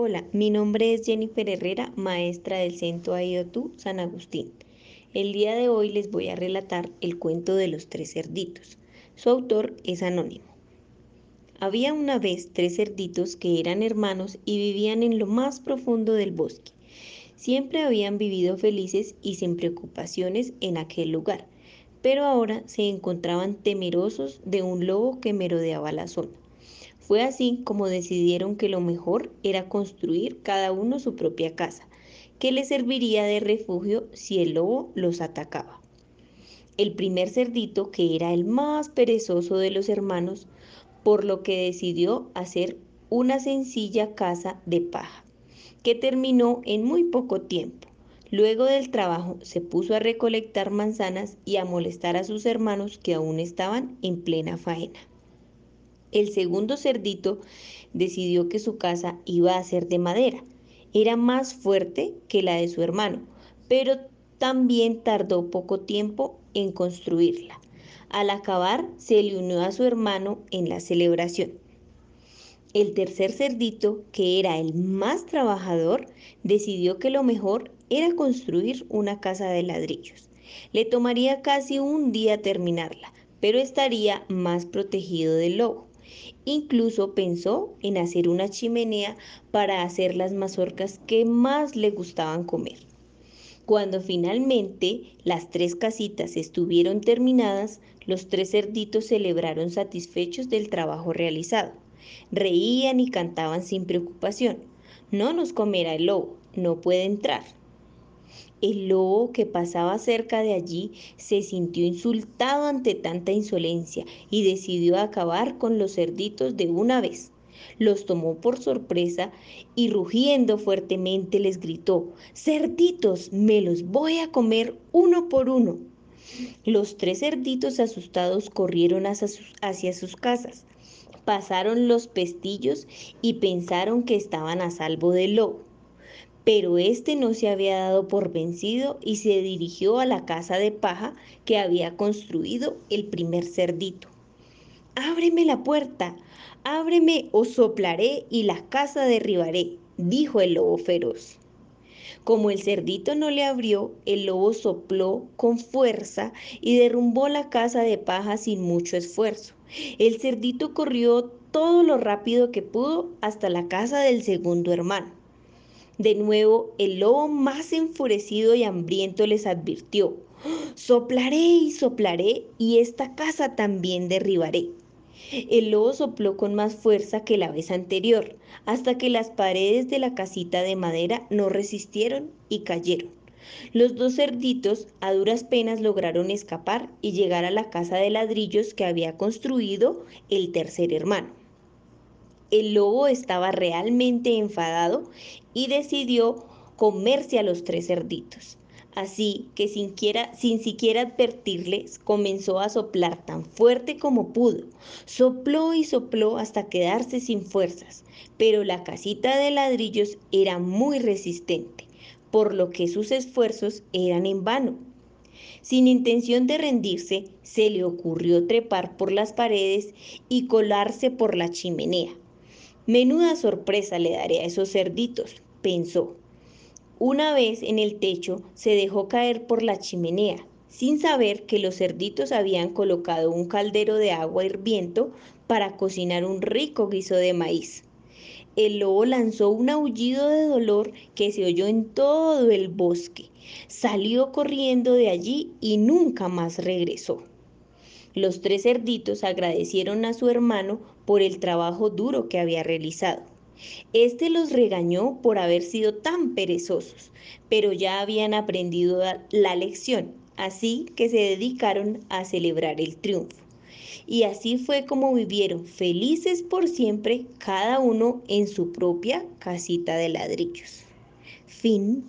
Hola, mi nombre es Jennifer Herrera, maestra del Centro Ayotú San Agustín. El día de hoy les voy a relatar el cuento de los tres cerditos. Su autor es anónimo. Había una vez tres cerditos que eran hermanos y vivían en lo más profundo del bosque. Siempre habían vivido felices y sin preocupaciones en aquel lugar, pero ahora se encontraban temerosos de un lobo que merodeaba la zona. Fue así como decidieron que lo mejor era construir cada uno su propia casa, que les serviría de refugio si el lobo los atacaba. El primer cerdito, que era el más perezoso de los hermanos, por lo que decidió hacer una sencilla casa de paja, que terminó en muy poco tiempo. Luego del trabajo se puso a recolectar manzanas y a molestar a sus hermanos que aún estaban en plena faena. El segundo cerdito decidió que su casa iba a ser de madera. Era más fuerte que la de su hermano, pero también tardó poco tiempo en construirla. Al acabar, se le unió a su hermano en la celebración. El tercer cerdito, que era el más trabajador, decidió que lo mejor era construir una casa de ladrillos. Le tomaría casi un día terminarla, pero estaría más protegido del lobo. Incluso pensó en hacer una chimenea para hacer las mazorcas que más le gustaban comer. Cuando finalmente las tres casitas estuvieron terminadas, los tres cerditos celebraron satisfechos del trabajo realizado. Reían y cantaban sin preocupación. No nos comerá el lobo, no puede entrar. El lobo que pasaba cerca de allí se sintió insultado ante tanta insolencia y decidió acabar con los cerditos de una vez. Los tomó por sorpresa y rugiendo fuertemente les gritó, Cerditos, me los voy a comer uno por uno. Los tres cerditos asustados corrieron hacia sus, casas, pasaron los pestillos y pensaron que estaban a salvo del lobo. Pero este no se había dado por vencido y se dirigió a la casa de paja que había construido el primer cerdito. Ábreme la puerta, ábreme o soplaré y la casa derribaré, dijo el lobo feroz. Como el cerdito no le abrió, el lobo sopló con fuerza y derrumbó la casa de paja sin mucho esfuerzo. El cerdito corrió todo lo rápido que pudo hasta la casa del segundo hermano. De nuevo, el lobo más enfurecido y hambriento les advirtió, soplaré y soplaré y esta casa también derribaré. El lobo sopló con más fuerza que la vez anterior, hasta que las paredes de la casita de madera no resistieron y cayeron. Los dos cerditos a duras penas lograron escapar y llegar a la casa de ladrillos que había construido el tercer hermano. El lobo estaba realmente enfadado y decidió comerse a los tres cerditos. Así que sin, quiera, sin siquiera advertirles, comenzó a soplar tan fuerte como pudo. Sopló y sopló hasta quedarse sin fuerzas, pero la casita de ladrillos era muy resistente, por lo que sus esfuerzos eran en vano. Sin intención de rendirse, se le ocurrió trepar por las paredes y colarse por la chimenea. Menuda sorpresa le daré a esos cerditos, pensó. Una vez en el techo se dejó caer por la chimenea, sin saber que los cerditos habían colocado un caldero de agua hirviendo para cocinar un rico guiso de maíz. El lobo lanzó un aullido de dolor que se oyó en todo el bosque. Salió corriendo de allí y nunca más regresó. Los tres cerditos agradecieron a su hermano por el trabajo duro que había realizado. Este los regañó por haber sido tan perezosos, pero ya habían aprendido la lección, así que se dedicaron a celebrar el triunfo. Y así fue como vivieron felices por siempre, cada uno en su propia casita de ladrillos. Fin.